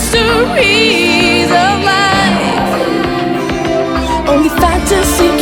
mysteries of life. Only fantasy.